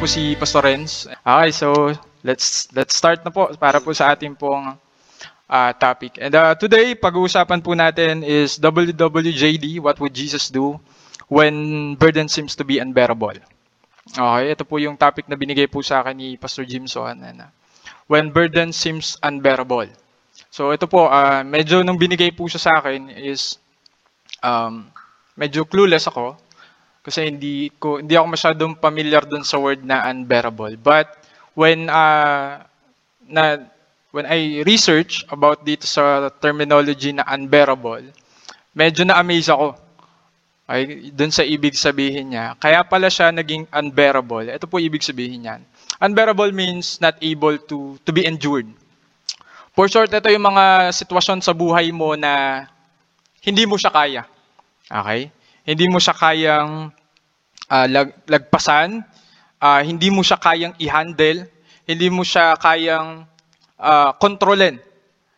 Po si Pastor Renz. Okay, so let's let's start na po para po sa ating pong uh, topic. And uh, today, pag-uusapan po natin is WWJD, What Would Jesus Do When Burden Seems to be Unbearable? Okay, ito po yung topic na binigay po sa akin ni Pastor Jimson. And, uh, when Burden Seems Unbearable. So ito po, uh, medyo nung binigay po siya sa akin is um, medyo clueless ako kasi hindi ko hindi ako masyadong familiar dun sa word na unbearable. But when uh, na when I research about dito sa terminology na unbearable, medyo na-amaze ako. Ay, dun sa ibig sabihin niya. Kaya pala siya naging unbearable. Ito po ibig sabihin niyan. Unbearable means not able to to be endured. For short, ito yung mga sitwasyon sa buhay mo na hindi mo siya kaya. Okay? Hindi mo siya kayang uh, lag, lagpasan, uh, hindi mo siya kayang i-handle, hindi mo siya kayang uh, kontrolin.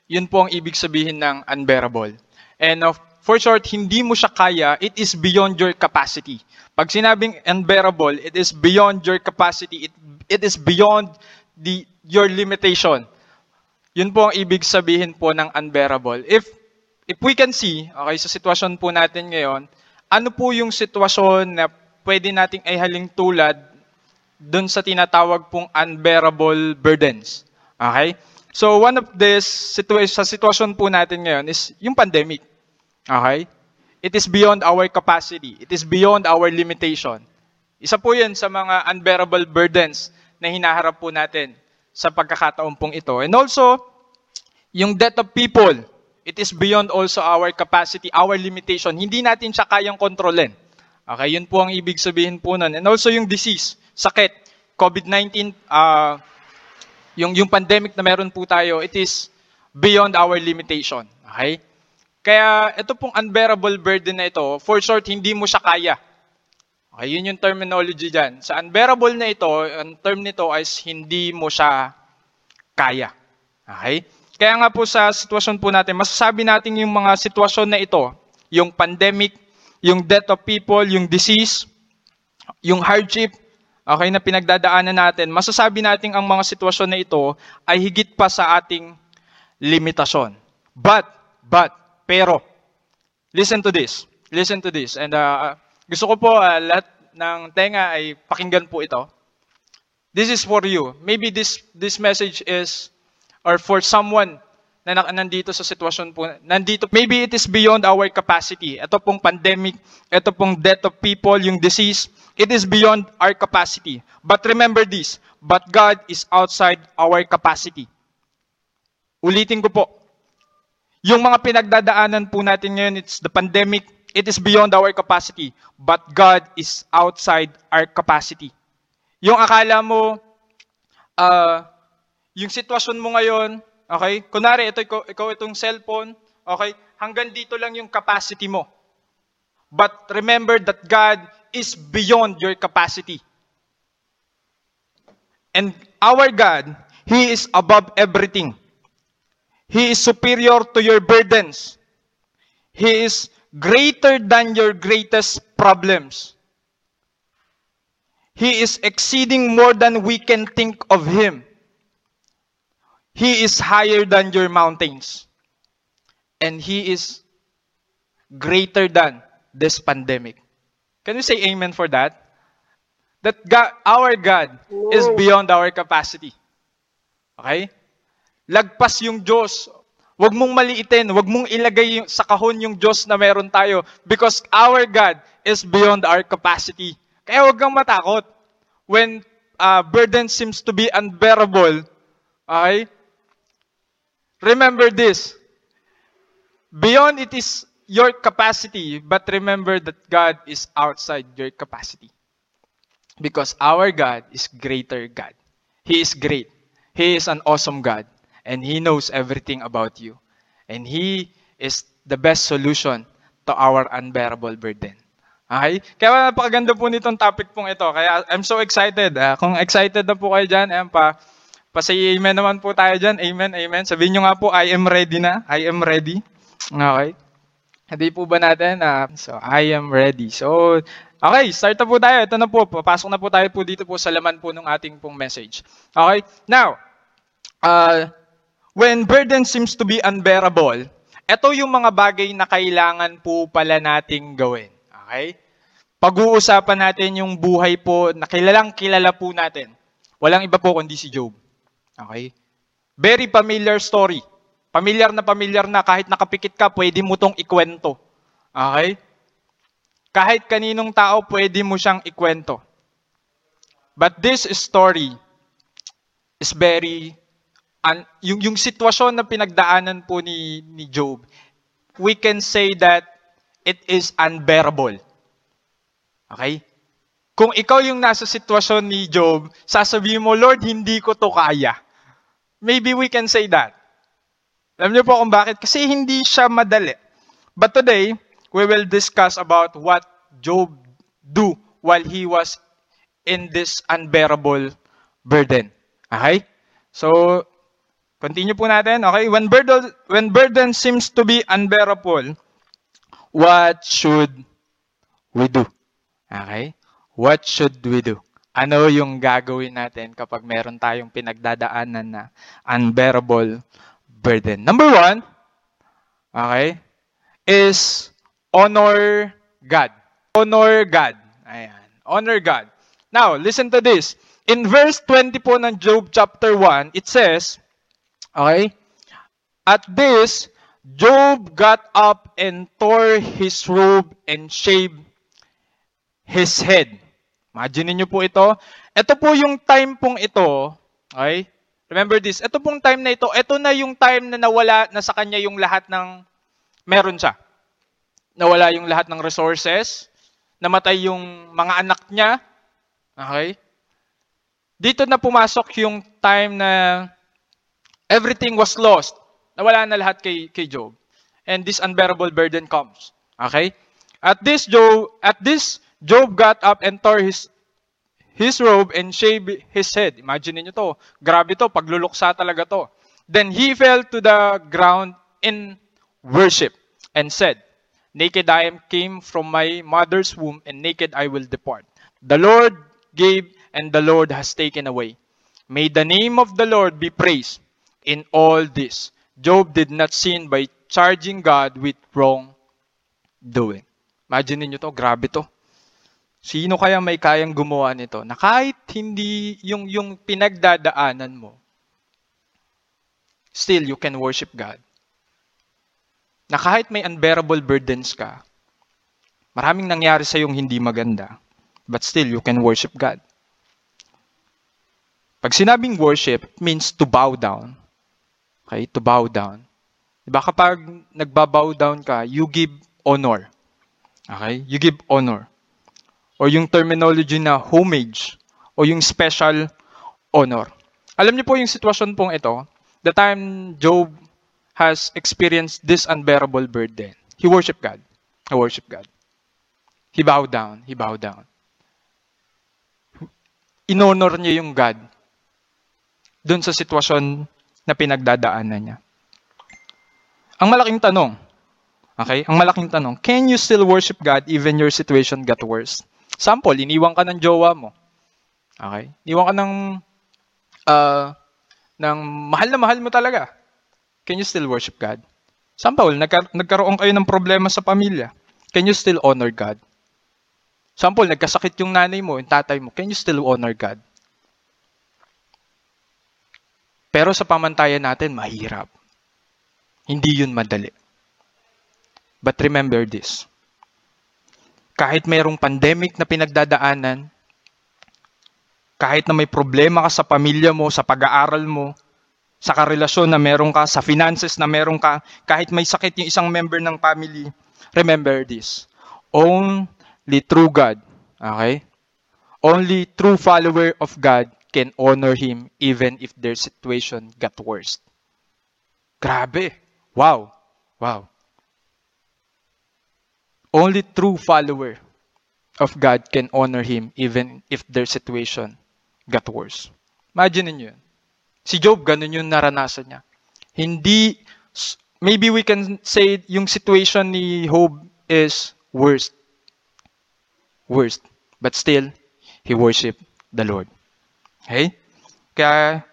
Yun po ang ibig sabihin ng unbearable. And uh, for short, hindi mo siya kaya, it is beyond your capacity. Pag sinabing unbearable, it is beyond your capacity. It, it is beyond the your limitation. Yun po ang ibig sabihin po ng unbearable. If if we can see, okay, sa sitwasyon po natin ngayon, ano po yung sitwasyon na pwede nating ihaling tulad dun sa tinatawag pong unbearable burdens. Okay? So one of this situation sa sitwasyon po natin ngayon is yung pandemic. Okay? It is beyond our capacity. It is beyond our limitation. Isa po 'yan sa mga unbearable burdens na hinaharap po natin sa pagkakataon pong ito. And also, yung death of people It is beyond also our capacity, our limitation. Hindi natin siya kayang kontrolin. Okay, yun po ang ibig sabihin po nun. And also yung disease, sakit, COVID-19, uh, yung, yung pandemic na meron po tayo, it is beyond our limitation. Okay? Kaya ito pong unbearable burden na ito, for short, hindi mo siya kaya. Okay, yun yung terminology dyan. Sa unbearable na ito, ang term nito is hindi mo siya kaya. Okay? Kaya nga po sa sitwasyon po natin, masasabi natin yung mga sitwasyon na ito, yung pandemic, yung death of people, yung disease, yung hardship, okay, na pinagdadaanan natin, masasabi natin ang mga sitwasyon na ito ay higit pa sa ating limitasyon. But, but, pero, listen to this. Listen to this. And uh, gusto ko po uh, lahat ng tenga ay pakinggan po ito. This is for you. Maybe this this message is or for someone na nandito sa sitwasyon po, nandito, maybe it is beyond our capacity. Ito pong pandemic, ito pong death of people, yung disease, it is beyond our capacity. But remember this, but God is outside our capacity. Ulitin ko po, yung mga pinagdadaanan po natin ngayon, it's the pandemic, it is beyond our capacity, but God is outside our capacity. Yung akala mo, uh, yung sitwasyon mo ngayon, okay? Kunwari, ito, ikaw, ikaw itong cellphone, okay? Hanggang dito lang yung capacity mo. But remember that God is beyond your capacity. And our God, He is above everything. He is superior to your burdens. He is greater than your greatest problems. He is exceeding more than we can think of Him. He is higher than your mountains. And He is greater than this pandemic. Can you say amen for that? That God, our God is beyond our capacity. Okay? Lagpas yung Diyos. Huwag mong maliitin. Huwag mong ilagay yung, sa kahon yung Diyos na meron tayo. Because our God is beyond our capacity. Kaya huwag kang matakot. When uh, burden seems to be unbearable, okay? Remember this. beyond it is your capacity, but remember that God is outside your capacity. Because our God is greater God. He is great. He is an awesome God. And He knows everything about you. And He is the best solution to our unbearable burden. Okay? Kaya napakaganda po nitong topic pong ito. Kaya I'm so excited. Uh, kung excited na po kayo dyan, ayan pa, pa-say amen naman po tayo dyan. Amen, amen. Sabihin nyo nga po, I am ready na. I am ready. Okay? Hindi po ba natin? Uh, so, I am ready. So, okay, start na po tayo. Ito na po, papasok na po tayo po dito po sa laman po ng ating pong message. Okay? Now, uh, when burden seems to be unbearable, ito yung mga bagay na kailangan po pala nating gawin. Okay? Pag-uusapan natin yung buhay po na kilalang kilala po natin. Walang iba po kundi si Job. Okay? Very familiar story. Pamilyar na pamilyar na kahit nakapikit ka, pwede mo tong ikwento. Okay? Kahit kaninong tao, pwede mo siyang ikwento. But this story is very un, yung yung sitwasyon na pinagdaanan po ni ni Job, we can say that it is unbearable. Okay? Kung ikaw yung nasa sitwasyon ni Job, sasabihin mo, Lord, hindi ko to kaya. Maybe we can say that. Alam niyo po kung bakit? Kasi hindi siya madali. But today, we will discuss about what Job do while he was in this unbearable burden. Okay? So, continue po natin. Okay? When burden, when burden seems to be unbearable, what should we do? Okay? What should we do? Ano yung gagawin natin kapag meron tayong pinagdadaanan na unbearable burden. Number one, okay, is honor God. Honor God. Ayan. Honor God. Now, listen to this. In verse 20 po ng Job chapter 1, it says, okay, At this, Job got up and tore his robe and shaved his head. Imagine niyo po ito. Ito po yung time pong ito, okay, Remember this, ito pong time na ito, ito na yung time na nawala na sa kanya yung lahat ng meron siya. Nawala yung lahat ng resources, namatay yung mga anak niya. Okay? Dito na pumasok yung time na everything was lost. Nawala na lahat kay, kay Job. And this unbearable burden comes. Okay? At this Job, at this Job got up and tore his his robe and shaved his head. Imagine niyo to. Grabe to, pagluluksa talaga to. Then he fell to the ground in worship and said, Naked I am came from my mother's womb, and naked I will depart. The Lord gave, and the Lord has taken away. May the name of the Lord be praised in all this. Job did not sin by charging God with wrong doing. Imagine niyo to, grabe to. Sino kaya may kayang gumawa nito na kahit hindi yung, yung pinagdadaanan mo, still you can worship God. Na kahit may unbearable burdens ka, maraming nangyari sa yung hindi maganda, but still you can worship God. Pag sinabing worship, means to bow down. Okay? To bow down. Diba kapag nagbabow down ka, you give honor. Okay? You give honor o yung terminology na homage o yung special honor. Alam niyo po yung sitwasyon pong ito, the time Job has experienced this unbearable burden, he worshiped God. He worshiped God. He bowed down. He bowed down. Inonor niya yung God doon sa sitwasyon na pinagdadaanan niya. Ang malaking tanong, okay, ang malaking tanong, can you still worship God even your situation got worse? Sample, iniwan ka ng jowa mo. Okay? Iniwan ka ng, uh, ng mahal na mahal mo talaga. Can you still worship God? Sample, nagka- nagkaroon kayo ng problema sa pamilya. Can you still honor God? Sample, nagkasakit yung nanay mo, yung tatay mo. Can you still honor God? Pero sa pamantayan natin, mahirap. Hindi yun madali. But remember this kahit mayroong pandemic na pinagdadaanan, kahit na may problema ka sa pamilya mo, sa pag-aaral mo, sa karelasyon na meron ka, sa finances na meron ka, kahit may sakit yung isang member ng family, remember this. Only true God, okay? Only true follower of God can honor Him even if their situation got worse. Grabe. Wow. Wow. Only true follower of God can honor Him even if their situation got worse. Imagine niyo yun. Si Job, ganun yung naranasan niya. Hindi, maybe we can say yung situation ni Job is worst. Worst. But still, he worshiped the Lord. Okay? Kaya,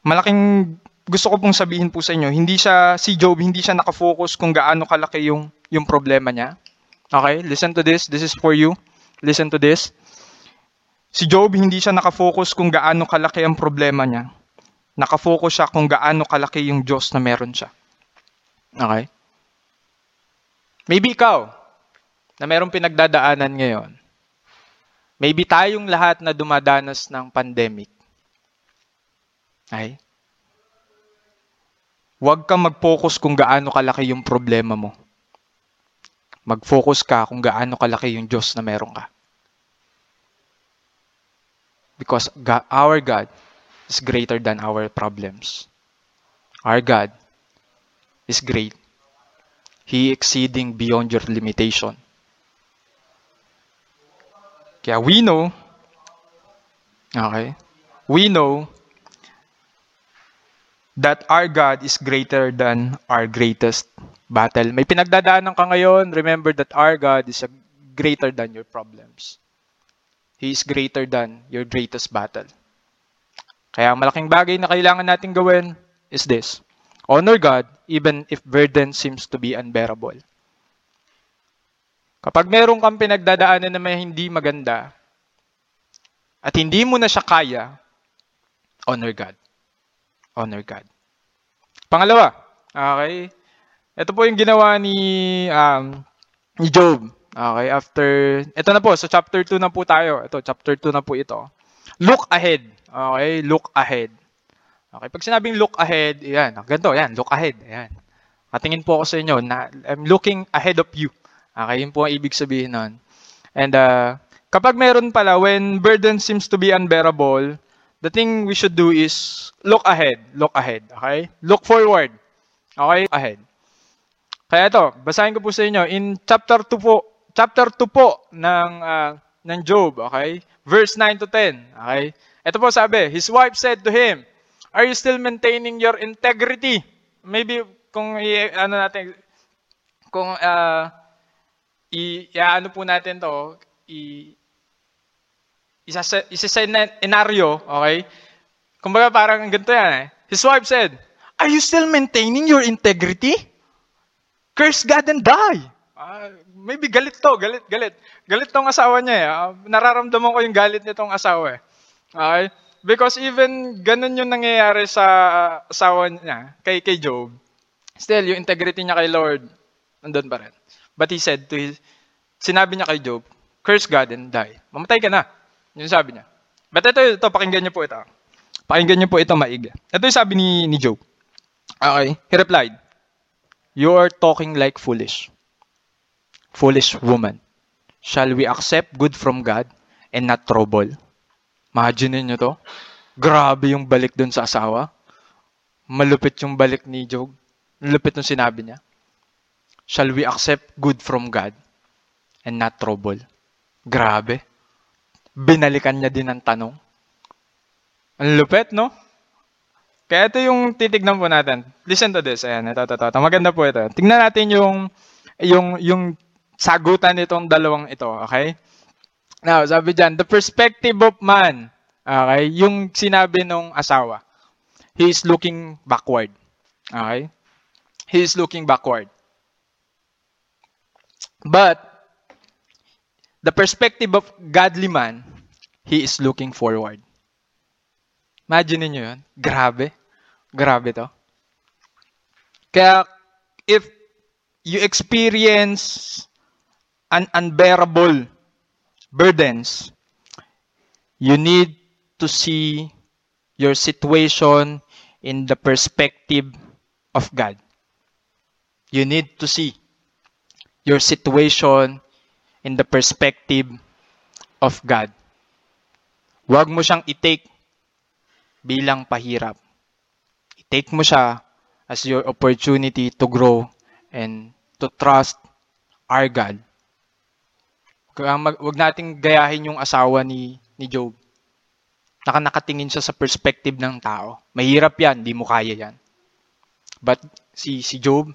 malaking gusto ko pong sabihin po sa inyo, hindi siya, si Job, hindi siya nakafocus kung gaano kalaki yung, yung problema niya. Okay? Listen to this. This is for you. Listen to this. Si Job, hindi siya nakafocus kung gaano kalaki ang problema niya. Nakafocus siya kung gaano kalaki yung Diyos na meron siya. Okay? Maybe ikaw, na merong pinagdadaanan ngayon. Maybe tayong lahat na dumadanas ng pandemic. Okay? Huwag kang mag-focus kung gaano kalaki yung problema mo. Mag-focus ka kung gaano kalaki yung Diyos na meron ka. Because God, our God is greater than our problems. Our God is great. He exceeding beyond your limitation. Kaya we know, okay, we know that our God is greater than our greatest battle. May pinagdadaanan ka ngayon, remember that our God is a greater than your problems. He is greater than your greatest battle. Kaya ang malaking bagay na kailangan natin gawin is this. Honor God even if burden seems to be unbearable. Kapag meron kang pinagdadaanan na may hindi maganda at hindi mo na siya kaya, honor God. Honor God. Pangalawa, okay? Ito po yung ginawa ni um, ni Job. Okay, after, ito na po, so chapter 2 na po tayo. Ito, chapter 2 na po ito. Look ahead. Okay, look ahead. Okay, pag sinabing look ahead, yan, ganito, yan, look ahead. Yan. Matingin po ako sa inyo na I'm looking ahead of you. Okay, yun po ang ibig sabihin nun. And uh, kapag meron pala, when burden seems to be unbearable, the thing we should do is look ahead. Look ahead. Okay? Look forward. Okay? Ahead. Kaya ito, basahin ko po sa inyo. In chapter 2 po, chapter 2 po ng, uh, ng Job, okay? Verse 9 to 10, okay? Ito po sabi, His wife said to him, Are you still maintaining your integrity? Maybe kung i, ano natin, kung uh, i, ano po natin to, i, isa sa, isa sa enaryo, okay? Kumbaga parang ganito yan eh. His wife said, Are you still maintaining your integrity? Curse God and die. Uh, maybe galit to, galit, galit. Galit tong asawa niya eh. Uh, nararamdaman ko yung galit nitong asawa eh. Okay? Because even ganun yung nangyayari sa uh, asawa niya, kay, kay Job, still, yung integrity niya kay Lord, nandun pa rin. But he said to his, sinabi niya kay Job, curse God and die. Mamatay ka na. Yun sabi niya. But ito, ito, pakinggan niyo po ito. Pakinggan niyo po ito maiga. Ito yung sabi ni, ni Job. Okay. He replied, You are talking like foolish foolish woman. Shall we accept good from God and not trouble? Imagine niyo to. Grabe yung balik dun sa asawa. Malupit yung balik ni Job. Malupit yung sinabi niya. Shall we accept good from God and not trouble? Grabe. Binalikan niya din ang tanong. Ang lupit, no? Kaya ito yung titignan po natin. Listen to this. Ayan, ito, ito, ito. Maganda po ito. Tingnan natin yung, yung, yung sagutan nitong dalawang ito, okay? Now, sabi dyan, the perspective of man, okay, yung sinabi nung asawa, he is looking backward. Okay? He is looking backward. But, the perspective of godly man, he is looking forward. Imagine niyo yun. Grabe. Grabe to. Kaya, if you experience an unbearable burdens, you need to see your situation in the perspective of God. You need to see your situation in the perspective of God. Huwag mo siyang i-take bilang pahirap. I-take mo siya as your opportunity to grow and to trust our God. Huwag nating gayahin yung asawa ni, ni Job. Naka nakatingin siya sa perspective ng tao. Mahirap yan, di mo kaya yan. But si, si Job,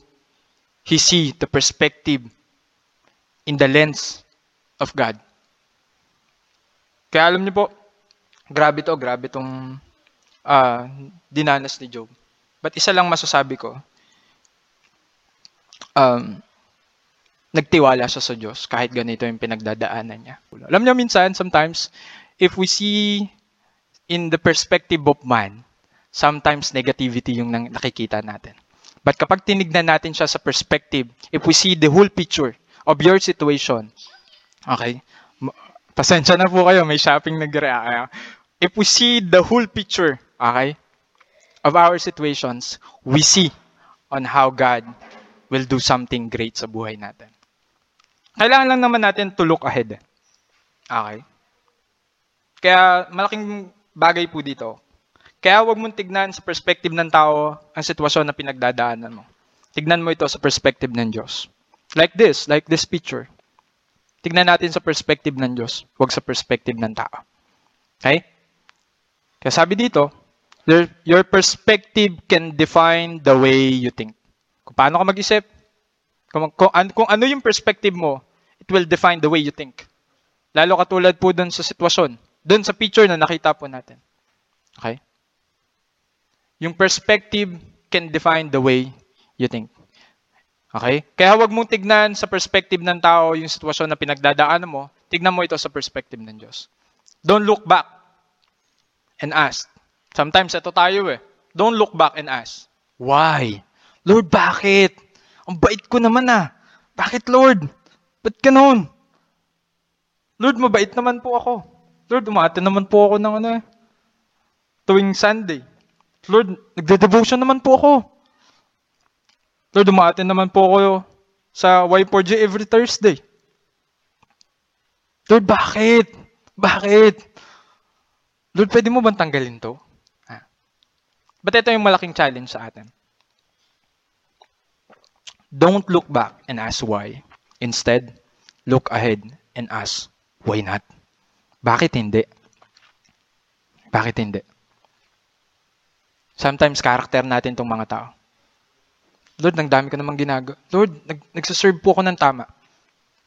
he see the perspective in the lens of God. Kaya alam niyo po, grabe to, grabe tong uh, dinanas ni Job. But isa lang masasabi ko, um, nagtiwala siya sa Diyos kahit ganito yung pinagdadaanan niya. Alam niyo minsan, sometimes, if we see in the perspective of man, sometimes negativity yung nakikita natin. But kapag tinignan natin siya sa perspective, if we see the whole picture of your situation, okay, pasensya na po kayo, may shopping nag If we see the whole picture, okay, of our situations, we see on how God will do something great sa buhay natin. Kailangan lang naman natin to look ahead. Okay? Kaya malaking bagay po dito. Kaya huwag mong tignan sa perspective ng tao ang sitwasyon na pinagdadaanan mo. Tignan mo ito sa perspective ng Diyos. Like this, like this picture. Tignan natin sa perspective ng Diyos, huwag sa perspective ng tao. Okay? Kaya sabi dito, your, your perspective can define the way you think. Kung paano ka mag-isip, kung, kung, kung ano yung perspective mo, it will define the way you think. Lalo katulad po dun sa sitwasyon, dun sa picture na nakita po natin. Okay? Yung perspective can define the way you think. Okay? Kaya huwag mong tignan sa perspective ng tao yung sitwasyon na pinagdadaanan mo, tignan mo ito sa perspective ng Diyos. Don't look back and ask. Sometimes ito tayo eh. Don't look back and ask. Why? Lord, bakit? Ang bait ko naman ah. Bakit Lord? Ba't ganun? Lord, mabait naman po ako. Lord, umate naman po ako ng ano eh. Tuwing Sunday. Lord, nagde-devotion naman po ako. Lord, umate naman po ako sa Y4J every Thursday. Lord, bakit? Bakit? Lord, pwede mo bang tanggalin to? But ito yung malaking challenge sa atin. Don't look back and ask why. Instead, look ahead and ask why not. Bakit hindi? Bakit hindi? Sometimes, character natin tong mga tao. Lord, nang dami ko namang ginagawa. Lord, nag, nagsaserve po ako ng tama.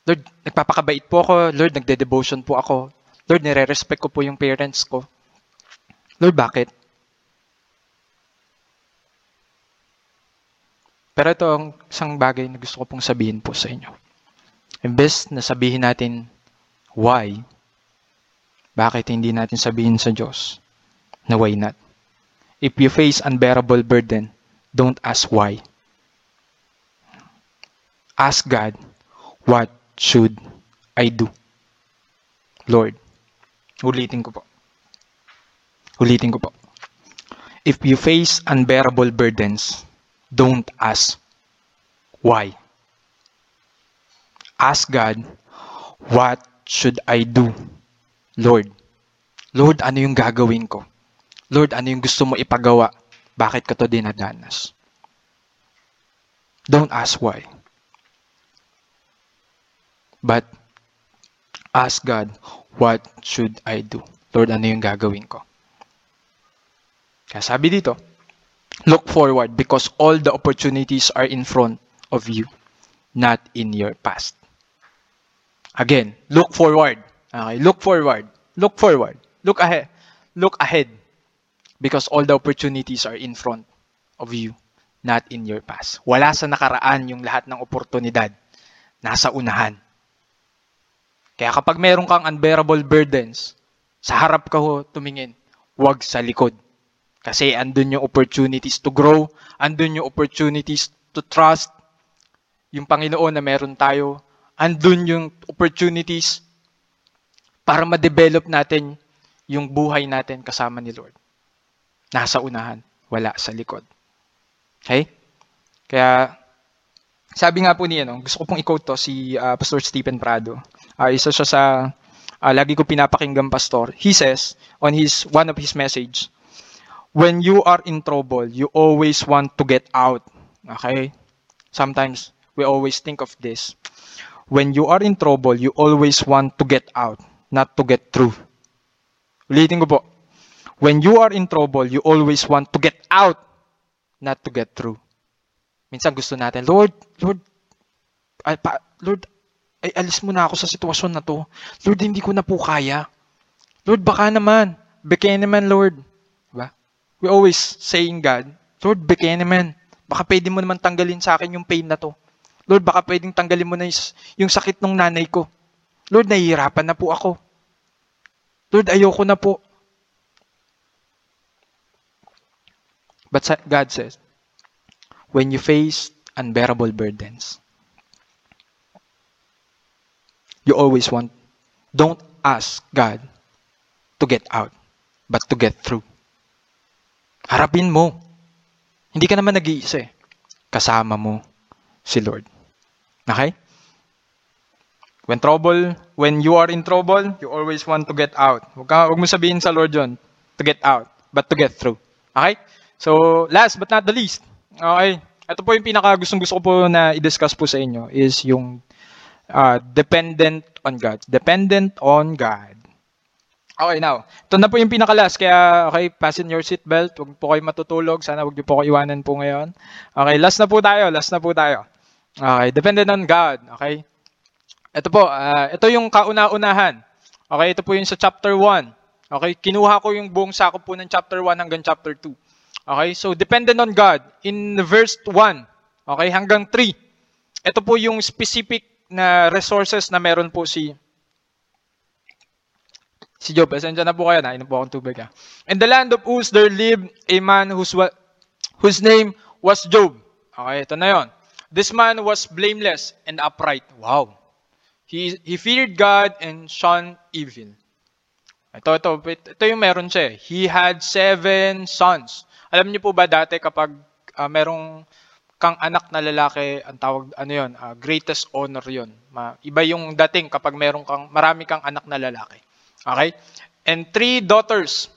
Lord, nagpapakabait po ako. Lord, nagde-devotion po ako. Lord, nire-respect ko po yung parents ko. Lord, bakit? Pero ito ang isang bagay na gusto ko pong sabihin po sa inyo. Imbes na sabihin natin why, bakit hindi natin sabihin sa Diyos na why not? If you face unbearable burden, don't ask why. Ask God, what should I do? Lord, ulitin ko po. Ulitin ko po. If you face unbearable burdens, don't ask why. Ask God, what should I do? Lord, Lord, ano yung gagawin ko? Lord, ano yung gusto mo ipagawa? Bakit ka to dinadanas? Don't ask why. But ask God, what should I do? Lord, ano yung gagawin ko? Kaya sabi dito, look forward because all the opportunities are in front of you, not in your past. Again, look forward. Okay, look forward. Look forward. Look ahead. Look ahead. Because all the opportunities are in front of you, not in your past. Wala sa nakaraan yung lahat ng oportunidad. Nasa unahan. Kaya kapag meron kang unbearable burdens, sa harap ka ho tumingin, huwag sa likod. Kasi andun yung opportunities to grow, andun yung opportunities to trust yung Panginoon na meron tayo, andun yung opportunities para ma-develop natin yung buhay natin kasama ni Lord. Nasa unahan. wala sa likod. Okay? Kaya, sabi nga po niya, no, gusto ko pong i-quote to si uh, Pastor Stephen Prado. Uh, isa siya sa uh, lagi ko pinapakinggan pastor. He says on his one of his message, when you are in trouble, you always want to get out. Okay? Sometimes we always think of this. When you are in trouble, you always want to get out, not to get through. Ulitin ko po. When you are in trouble, you always want to get out, not to get through. Minsan gusto natin, Lord, Lord, Lord, ay alis mo na ako sa sitwasyon na to. Lord, hindi ko na po kaya. Lord, baka naman. Beke naman, Lord. We always saying God, Lord, beke naman. Baka pwede mo naman tanggalin sa akin yung pain na to. Lord, baka pwedeng tanggalin mo na yung sakit ng nanay ko. Lord, nahihirapan na po ako. Lord, ayoko na po. But God says, when you face unbearable burdens, you always want, don't ask God to get out, but to get through. Harapin mo. Hindi ka naman nag-iisa eh. Kasama mo si Lord. Okay? When trouble, when you are in trouble, you always want to get out. Huwag, ka, huwag mo sabihin sa Lord yun, to get out, but to get through. Okay? So, last but not the least, okay, ito po yung pinaka gustong gusto ko po na i-discuss po sa inyo is yung uh, dependent on God. Dependent on God. Okay, now, ito na po yung pinaka-last. Kaya, okay, fasten your seatbelt. Huwag po kayo matutulog. Sana huwag niyo po kayo iwanan po ngayon. Okay, last na po tayo. Last na po tayo. Okay, dependent on God. Okay? Ito po, uh, ito yung kauna-unahan. Okay, ito po yung sa chapter 1. Okay, kinuha ko yung buong sakop po ng chapter 1 hanggang chapter 2. Okay, so dependent on God. In verse 1, okay, hanggang 3. Ito po yung specific na resources na meron po si Si Job, pasensya na po kayo, nainom po akong tubig. Ha? In the land of Uz, there lived a man whose, whose name was Job. Okay, ito na yon. This man was blameless and upright. Wow. He, he feared God and shunned evil. Ito, ito, ito yung meron siya. Eh. He had seven sons. Alam niyo po ba dati kapag uh, merong kang anak na lalaki, ang tawag, ano yon, uh, greatest honor yon. Ma, iba yung dating kapag meron kang, marami kang anak na lalaki. Okay? And three daughters.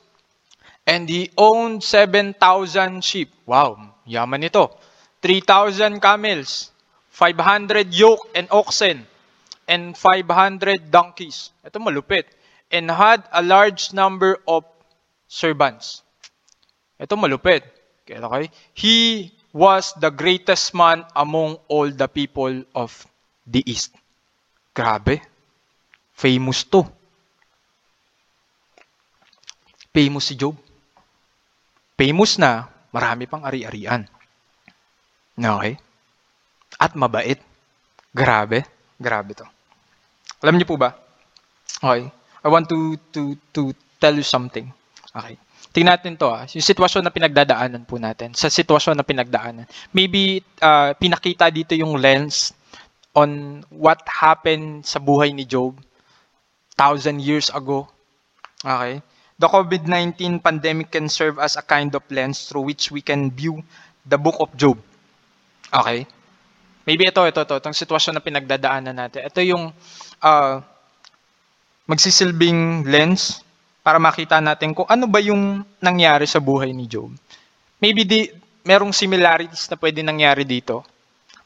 And he owned 7,000 sheep. Wow, yaman ito. 3,000 camels, 500 yoke and oxen, and 500 donkeys. Ito malupit. And had a large number of servants. Ito malupit. Okay? He was the greatest man among all the people of the East. Grabe. Famous to. Famous si Job. Famous na, marami pang ari-arian. Okay? At mabait. Grabe. Grabe to. Alam niyo po ba? Okay. I want to to to tell you something. Okay. Tingnan natin to ah. Yung sitwasyon na pinagdadaanan po natin. Sa sitwasyon na pinagdaanan. Maybe uh, pinakita dito yung lens on what happened sa buhay ni Job thousand years ago. Okay. The COVID-19 pandemic can serve as a kind of lens through which we can view the book of Job. Okay? Maybe ito, ito, ito, itong sitwasyon na pinagdadaanan natin. Ito yung uh, magsisilbing lens para makita natin kung ano ba yung nangyari sa buhay ni Job. Maybe di, merong similarities na pwede nangyari dito.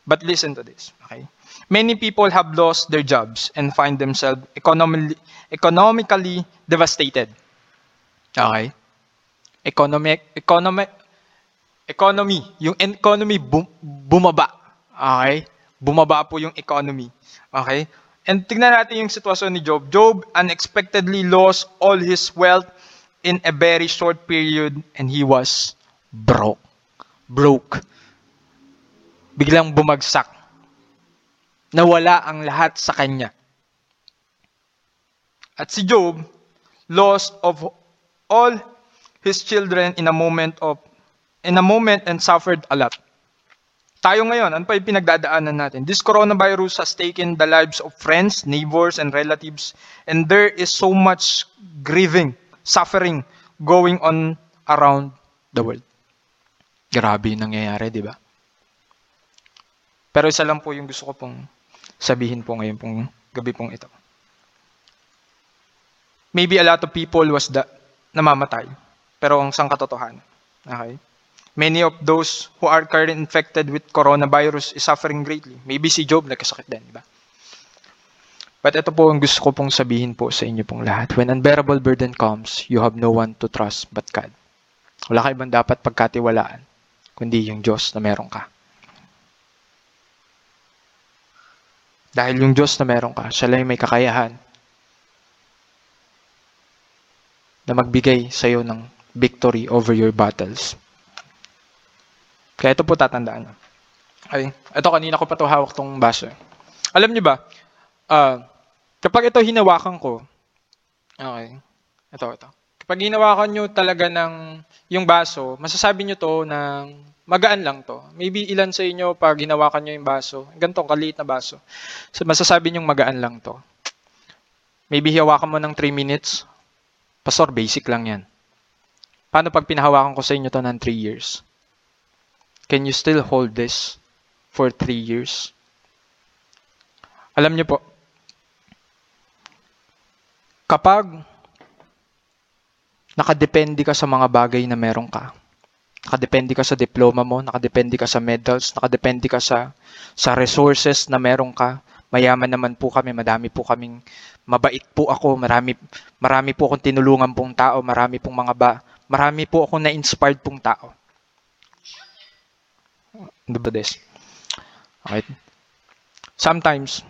But listen to this. Okay? Many people have lost their jobs and find themselves economically, economically devastated. Okay? Economic, economic, economy, yung economy bum, bumaba. Okay? Bumaba po yung economy. Okay? And tingnan natin yung sitwasyon ni Job. Job unexpectedly lost all his wealth in a very short period and he was broke. Broke. Biglang bumagsak. Nawala ang lahat sa kanya. At si Job lost of all his children in a moment of in a moment and suffered a lot. Tayo ngayon, ano pa yung pinagdadaanan natin? This coronavirus has taken the lives of friends, neighbors, and relatives, and there is so much grieving, suffering going on around the world. Grabe yung nangyayari, di ba? Pero isa lang po yung gusto ko pong sabihin po ngayon pong gabi pong ito. Maybe a lot of people was the, namamatay. Pero ang sang katotohanan. Okay? Many of those who are currently infected with coronavirus is suffering greatly. Maybe si Job nagkasakit din, di ba? But ito po ang gusto ko pong sabihin po sa inyo pong lahat. When unbearable burden comes, you have no one to trust but God. Wala ka ibang dapat pagkatiwalaan, kundi yung Diyos na meron ka. Dahil yung Diyos na meron ka, siya lang may kakayahan na magbigay sa iyo ng victory over your battles. Kaya ito po tatandaan. Ay, ito kanina ko pa to hawak tong baso. Alam niyo ba, uh, kapag ito hinawakan ko, okay, ito, ito. Kapag hinawakan nyo talaga ng yung baso, masasabi nyo to ng magaan lang to. Maybe ilan sa inyo pag hinawakan nyo yung baso, ganito, kaliit na baso, so, masasabi nyo magaan lang to. Maybe hawakan mo ng 3 minutes, pastor, basic lang yan. Paano pag pinahawakan ko sa inyo to ng 3 years? Can you still hold this for 3 years? Alam niyo po, kapag nakadepende ka sa mga bagay na meron ka, nakadepende ka sa diploma mo, nakadepende ka sa medals, nakadepende ka sa, sa resources na meron ka, mayaman naman po kami, madami po kaming, mabait po ako, marami, marami po akong tinulungan pong tao, marami pong mga ba, marami po akong na-inspired pong tao. Diba this? Okay. Sometimes,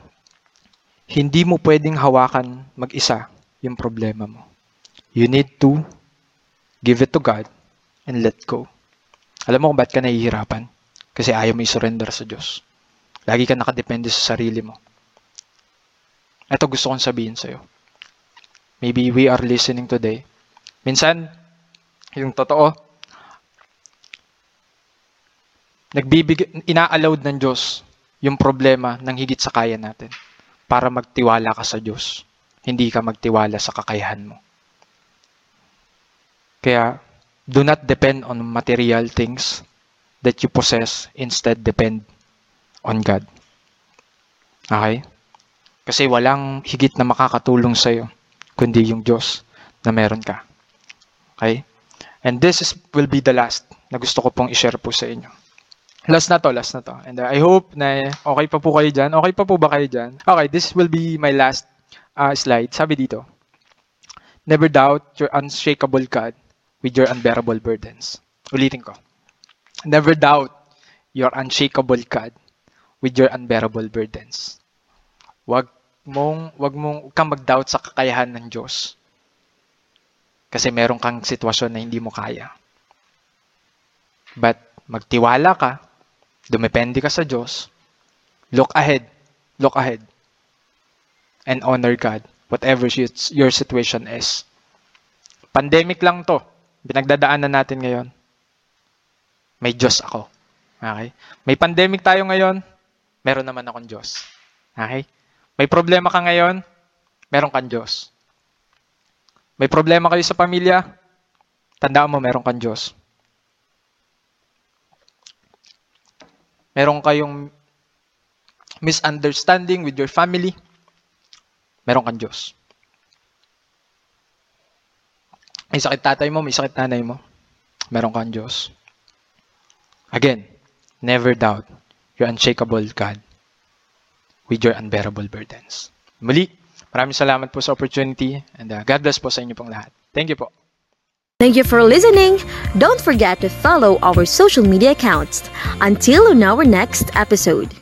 hindi mo pwedeng hawakan mag-isa yung problema mo. You need to give it to God and let go. Alam mo kung ba't ka nahihirapan? Kasi ayaw mo i-surrender sa Diyos. Lagi ka nakadepende sa sarili mo. Ito gusto kong sabihin sa'yo. Maybe we are listening today. Minsan, yung totoo, nagbibig ina-allowed ng Diyos yung problema ng higit sa kaya natin para magtiwala ka sa Diyos. Hindi ka magtiwala sa kakayahan mo. Kaya, do not depend on material things that you possess. Instead, depend on God. Okay? Kasi walang higit na makakatulong sa'yo kundi yung Diyos na meron ka. Okay? And this is, will be the last na gusto ko pong i-share po sa inyo. Last na to, last na to. And I hope na okay pa po kayo dyan. Okay pa po ba kayo dyan? Okay, this will be my last uh, slide. Sabi dito, Never doubt your unshakable God with your unbearable burdens. Ulitin ko. Never doubt your unshakable God with your unbearable burdens. Wag mong wag mong kang mag-doubt sa kakayahan ng Diyos. Kasi meron kang sitwasyon na hindi mo kaya. But magtiwala ka, dumepende ka sa Diyos, look ahead, look ahead, and honor God, whatever your situation is. Pandemic lang to pinagdadaanan natin ngayon, may Diyos ako. Okay? May pandemic tayo ngayon, meron naman akong Diyos. Okay? May problema ka ngayon, meron kang Diyos. May problema kayo sa pamilya, tandaan mo meron kang Diyos. Meron kayong misunderstanding with your family, meron kang Diyos. May sakit tatay mo, may sakit nanay mo. Meron kang Diyos. Again, never doubt your unshakable God with your unbearable burdens. Muli, maraming salamat po sa opportunity and uh, God bless po sa inyo pong lahat. Thank you po. Thank you for listening. Don't forget to follow our social media accounts. Until on our next episode.